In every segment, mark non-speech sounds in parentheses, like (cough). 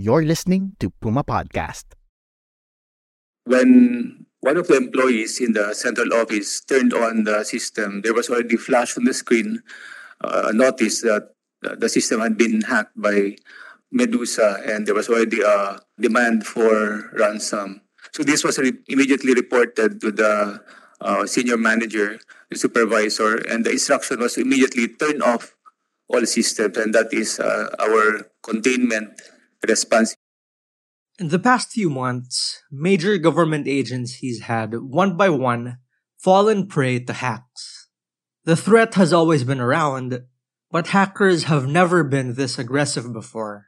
You're listening to Puma Podcast. When one of the employees in the central office turned on the system, there was already flash on the screen uh, a notice that the system had been hacked by Medusa and there was already a demand for ransom. So this was re- immediately reported to the uh, senior manager, the supervisor, and the instruction was immediately turn off all systems, and that is uh, our containment In the past few months, major government agencies had, one by one, fallen prey to hacks. The threat has always been around, but hackers have never been this aggressive before.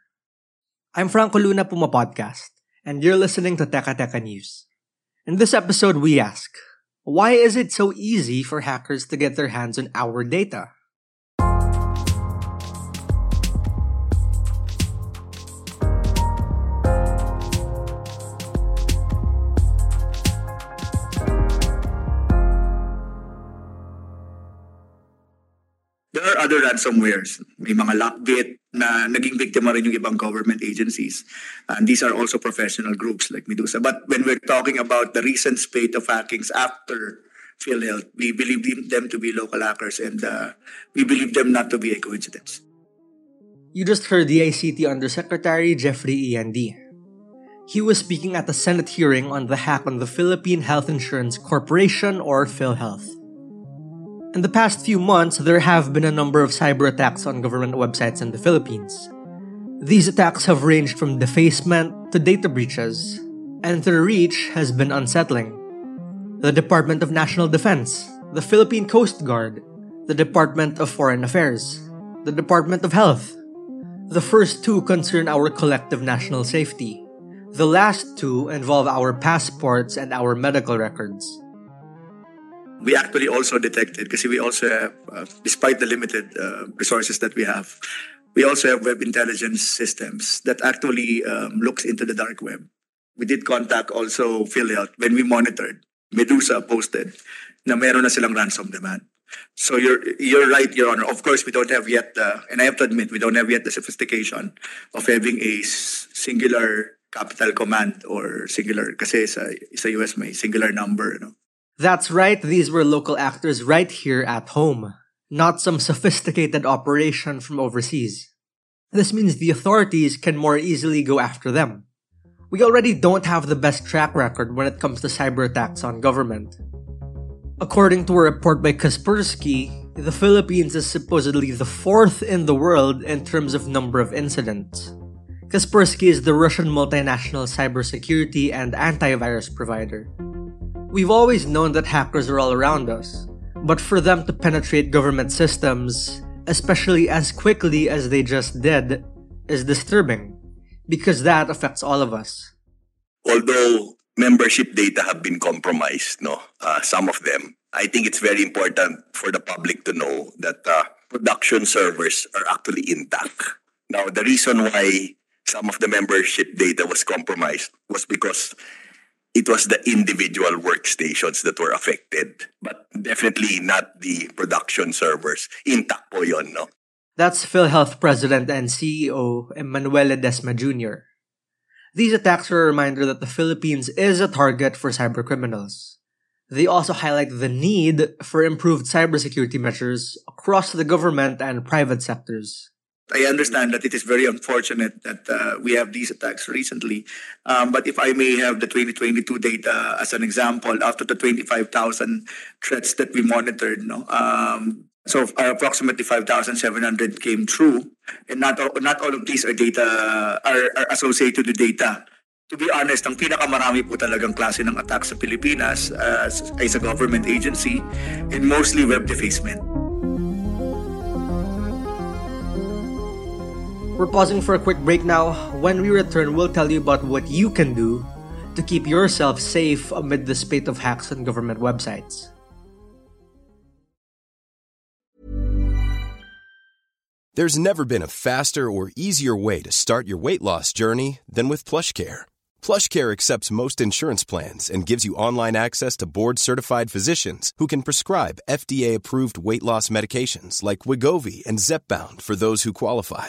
I'm Franco Luna Puma Podcast, and you're listening to Teka Teka News. In this episode, we ask, why is it so easy for hackers to get their hands on our data? Ransomwares. May mga Lockbit na naging biktima rin yung ibang government agencies. And these are also professional groups like Medusa. But when we're talking about the recent spate of hackings after PhilHealth, we believe them to be local hackers and uh, we believe them not to be a coincidence. You just heard the ICT Undersecretary Jeffrey Ian Dy He was speaking at the Senate hearing on the hack on the Philippine Health Insurance Corporation or PhilHealth. In the past few months, there have been a number of cyber attacks on government websites in the Philippines. These attacks have ranged from defacement to data breaches, and their reach has been unsettling. The Department of National Defense, the Philippine Coast Guard, the Department of Foreign Affairs, the Department of Health. The first two concern our collective national safety. The last two involve our passports and our medical records we actually also detected because we also have, uh, despite the limited uh, resources that we have, we also have web intelligence systems that actually um, looks into the dark web. We did contact also PhilHealth when we monitored. Medusa posted na meron na silang ransom demand. So you're you're right, Your Honor. Of course, we don't have yet, uh, and I have to admit, we don't have yet the sophistication of having a singular capital command or singular, kasi sa, sa US may singular number. You know? That's right, these were local actors right here at home, not some (laughs) sophisticated operation from overseas. This means the authorities can more easily go after them. We already don't have the best track record when it comes to cyber attacks on government. According to a report by Kaspersky, the Philippines is supposedly the fourth in the world in terms of number of incidents. Kaspersky is the Russian multinational cybersecurity and antivirus provider. We've always known that hackers are all around us, but for them to penetrate government systems, especially as quickly as they just did, is disturbing, because that affects all of us. Although membership data have been compromised, no, uh, some of them, I think it's very important for the public to know that uh, production servers are actually intact. Now, the reason why some of the membership data was compromised was because it was the individual workstations that were affected, but definitely not the production servers. Intact po yun, no? That's PhilHealth President and CEO Emmanuel Ledesma Jr. These attacks are a reminder that the Philippines is a target for cybercriminals. They also highlight the need for improved cybersecurity measures across the government and private sectors. I understand that it is very unfortunate that uh, we have these attacks recently. Um, but if I may have the 2022 data as an example, after the 25,000 threats that we monitored, no, um, so approximately 5,700 came true, and not all, not all of these are data are, are associated with data. To be honest, ang pinakamarami po talagang klase ng attacks sa Pilipinas uh, ay sa government agency and mostly web defacement. We're pausing for a quick break now. When we return, we'll tell you about what you can do to keep yourself safe amid the spate of hacks on government websites. There's never been a faster or easier way to start your weight loss journey than with PlushCare. PlushCare accepts most insurance plans and gives you online access to board-certified physicians who can prescribe FDA-approved weight loss medications like Wegovy and Zepbound for those who qualify.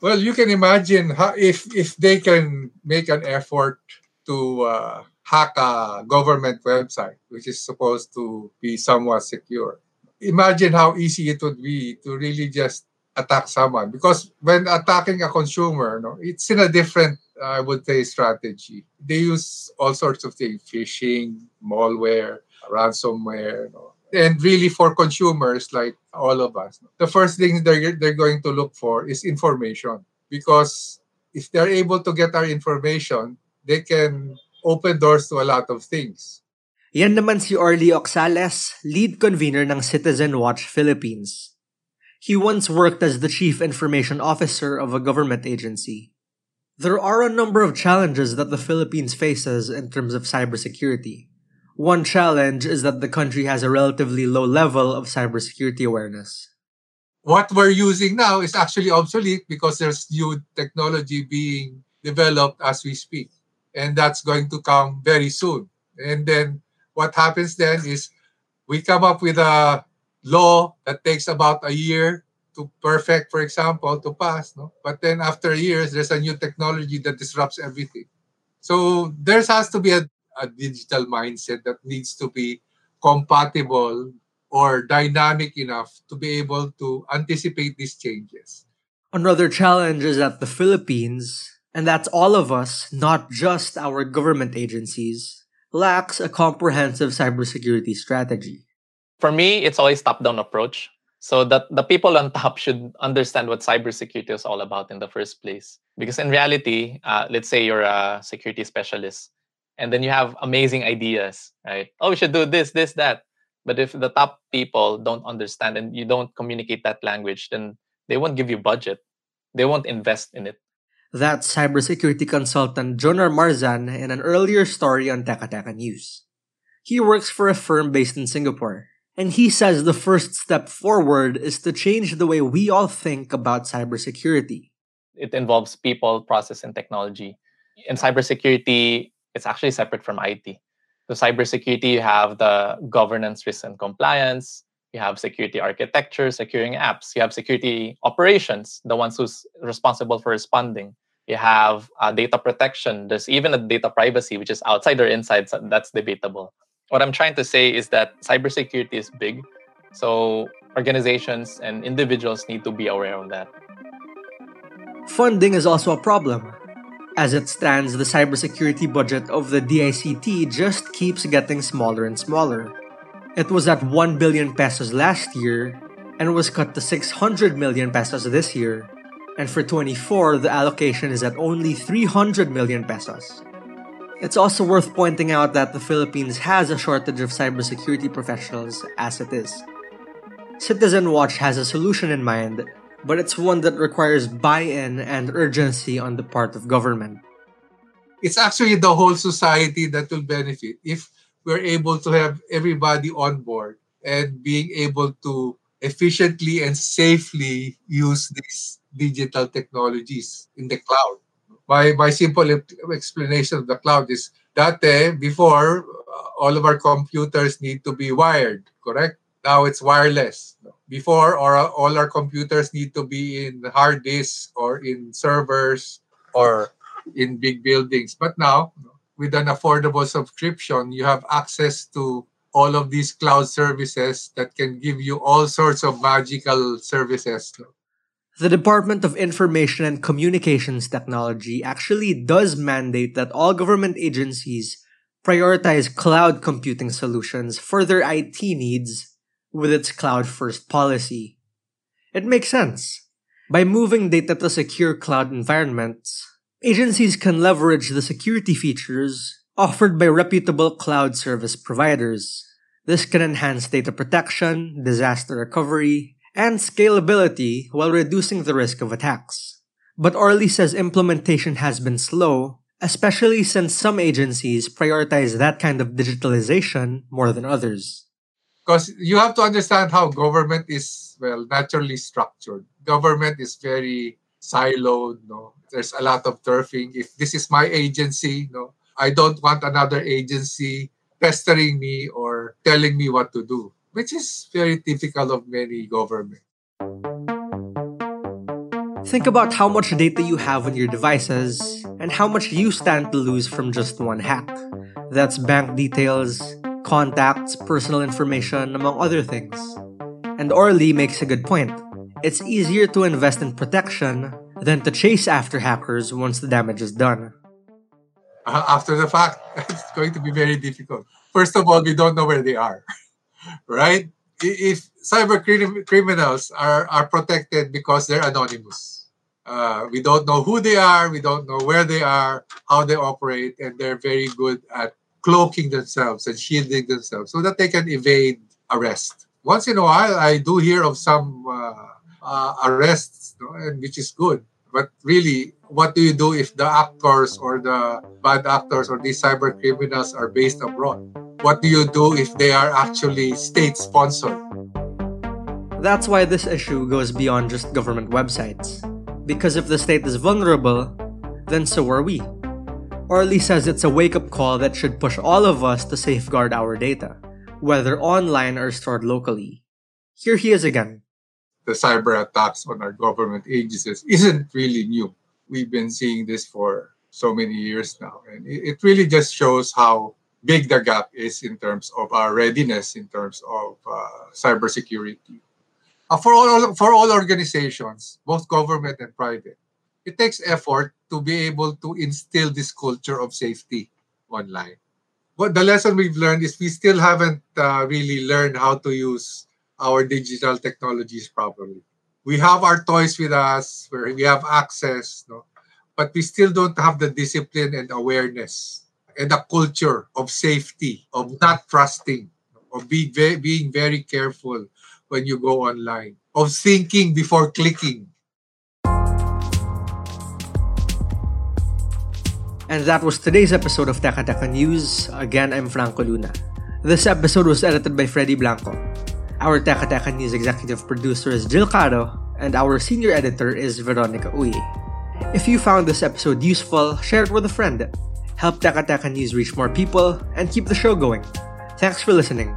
Well, you can imagine how, if if they can make an effort to uh, hack a government website, which is supposed to be somewhat secure. Imagine how easy it would be to really just attack someone. Because when attacking a consumer, no, it's in a different, I would say, strategy. They use all sorts of things: phishing, malware, ransomware, and really for consumers like all of us the first thing they're, they're going to look for is information because if they're able to get our information they can open doors to a lot of things Yan naman si Orly Oxales, lead convener ng Citizen Watch Philippines. He once worked as the chief information officer of a government agency. There are a number of challenges that the Philippines faces in terms of cybersecurity. One challenge is that the country has a relatively low level of cybersecurity awareness. what we're using now is actually obsolete because there's new technology being developed as we speak and that's going to come very soon. And then what happens then is we come up with a law that takes about a year to perfect for example to pass no? But then after years there's a new technology that disrupts everything. So there has to be a, a digital mindset that needs to be compatible or dynamic enough to be able to anticipate these changes Another challenge is that the Philippines, and that's all of us, not just our government agencies, lacks a comprehensive cybersecurity strategy. For me, it's always top-down approach. So that the people on top should understand what cybersecurity is all about in the first place. Because in reality, uh, let's say you're a security specialist, and then you have amazing ideas, right? Oh, we should do this, this, that. But if the top people don't understand and you don't communicate that language, then they won't give you budget. They won't invest in it. That's cybersecurity consultant Jonar Marzan in an earlier story on Teka News. He works for a firm based in Singapore, and he says the first step forward is to change the way we all think about cybersecurity. It involves people, process, and technology. In cybersecurity, it's actually separate from IT. So cybersecurity, you have the governance, risk, and compliance. You have security architecture, securing apps. You have security operations, the ones who's responsible for responding. You have uh, data protection. There's even a data privacy, which is outside or inside. So that's debatable. What I'm trying to say is that cybersecurity is big. So organizations and individuals need to be aware of that. Funding is also a problem. As it stands, the cybersecurity budget of the DICT just keeps getting smaller and smaller. It was at 1 billion pesos last year and was cut to 600 million pesos this year. And for 24, the allocation is at only 300 million pesos. It's also worth pointing out that the Philippines has a shortage of cybersecurity professionals as it is. Citizen Watch has a solution in mind, but it's one that requires buy in and urgency on the part of government. it's actually the whole society that will benefit if we're able to have everybody on board and being able to efficiently and safely use these digital technologies in the cloud. My, my simple explanation of the cloud is that before, uh, all of our computers need to be wired, correct? Now it's wireless. Before, or all our computers need to be in hard disks or in servers or in big buildings. But now, with an affordable subscription, you have access to all of these cloud services that can give you all sorts of magical services. The Department of Information and Communications Technology actually does mandate that all government agencies prioritize cloud computing solutions for their IT needs with its cloud first policy. It makes sense. By moving data to secure cloud environments, agencies can leverage the security features offered by reputable cloud service providers. This can enhance data protection, disaster recovery, and scalability while reducing the risk of attacks. But Orly says implementation has been slow, especially since some agencies prioritize that kind of digitalization more than others. Because you have to understand how government is, well, naturally structured. Government is very siloed, no? There's a lot of turfing. If this is my agency, no, I don't want another agency pestering me or telling me what to do which is very typical of many governments. Think about how much data you have on your devices and how much you stand to lose from just one hack. That's bank details, contacts, personal information, among other things. And Orly makes a good point. It's easier to invest in protection than to chase after hackers once the damage is done. After the fact, (laughs) it's going to be very difficult. First of all, we don't know where they are. (laughs) right? If cyber criminals are, are protected because they're anonymous, uh, we don't know who they are, we don't know where they are, how they operate, and they're very good at cloaking themselves and shielding themselves so that they can evade arrest. Once in a while, I do hear of some uh, uh, arrests, know, and which is good. But really, what do you do if the actors or the bad actors or these cyber criminals are based abroad? What do you do if they are actually state sponsored? That's why this issue goes beyond just government websites. Because if the state is vulnerable, then so are we. Orly says it's a wake up call that should push all of us to safeguard our data, whether online or stored locally. Here he is again. The cyber attacks on our government agencies isn't really new. We've been seeing this for so many years now, and it really just shows how big the gap is in terms of our readiness in terms of uh, cybersecurity. Uh, for all for all organizations, both government and private, it takes effort to be able to instill this culture of safety online. But the lesson we've learned is we still haven't uh, really learned how to use our digital technologies properly. We have our toys with us, where we have access, no? but we still don't have the discipline and awareness and a culture of safety, of not trusting, of very, being very careful when you go online, of thinking before clicking. And that was today's episode of Teka Teka News. Again, I'm Franco Luna. This episode was edited by Freddy Blanco. Our Teka Teka News executive producer is Jill Caro, and our senior editor is Veronica Uy. If you found this episode useful, share it with a friend help Teka Teka News reach more people, and keep the show going. Thanks for listening.